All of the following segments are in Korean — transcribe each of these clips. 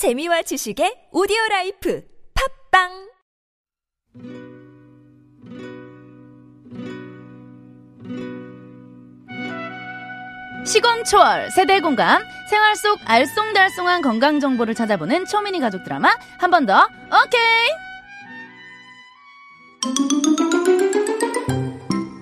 재미와 지식의 오디오 라이프 팟빵 시공 초월 세대 공감 생활 속 알쏭달쏭한 건강 정보를 찾아보는 초미니 가족 드라마 한 번 더 오케이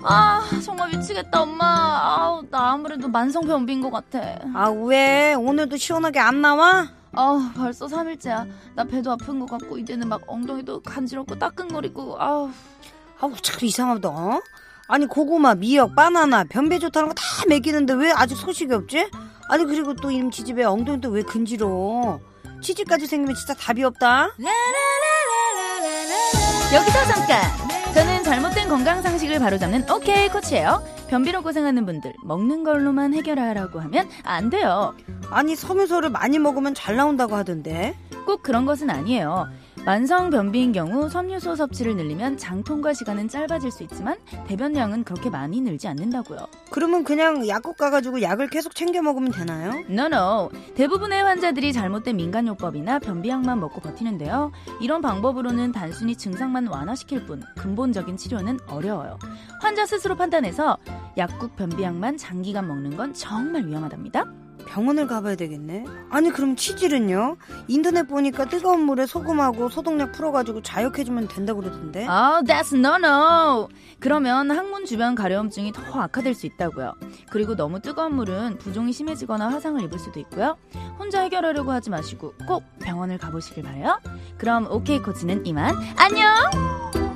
아 정말 미치겠다 엄마 아우 나 아무래도 만성변비인 것 같아 아, 왜? 오늘도 시원하게 안 나와? 아 벌써 3일째야 나 배도 아픈 것 같고 이제는 막 엉덩이도 간지럽고 따끔거리고 아우 아우, 참 이상하다. 어? 아니, 고구마, 미역, 바나나, 변비 좋다는 거 다 먹이는데 왜 아직 소식이 없지? 아니, 그리고 또 이놈 지집에 엉덩이도 왜 근지러워? 치질까지 생기면 진짜 답이 없다? 여기서 잠깐 저는 잘못된 건강 상식을 바로잡는 오케이 코치예요 변비로 고생하는 분들 먹는 걸로만 해결하라고 하면 안 돼요 아니, 섬유소를 많이 먹으면 잘 나온다고 하던데. 꼭 그런 것은 아니에요. 만성 변비인 경우 섬유소 섭취를 늘리면 장통과 시간은 짧아질 수 있지만 대변량은 그렇게 많이 늘지 않는다고요. 그러면 그냥 약국 가가지고 약을 계속 챙겨 먹으면 되나요? No, no. 대부분의 환자들이 잘못된 민간요법이나 변비약만 먹고 버티는데요. 이런 방법으로는 단순히 증상만 완화시킬 뿐 근본적인 치료는 어려워요. 환자 스스로 판단해서 약국 변비약만 장기간 먹는 건 정말 위험하답니다. 병원을 가봐야 되겠네. 아니, 그럼 치질은요? 인터넷 보니까 뜨거운 물에 소금하고 소독약 풀어가지고 자욕해주면 된다고 그러던데. Oh, that's no no. 그러면 항문 주변 가려움증이 더 악화될 수 있다고요. 그리고 너무 뜨거운 물은 부종이 심해지거나 화상을 입을 수도 있고요. 혼자 해결하려고 하지 마시고 꼭 병원을 가보시길 바래요. 그럼 오케이 코치는 이만 안녕.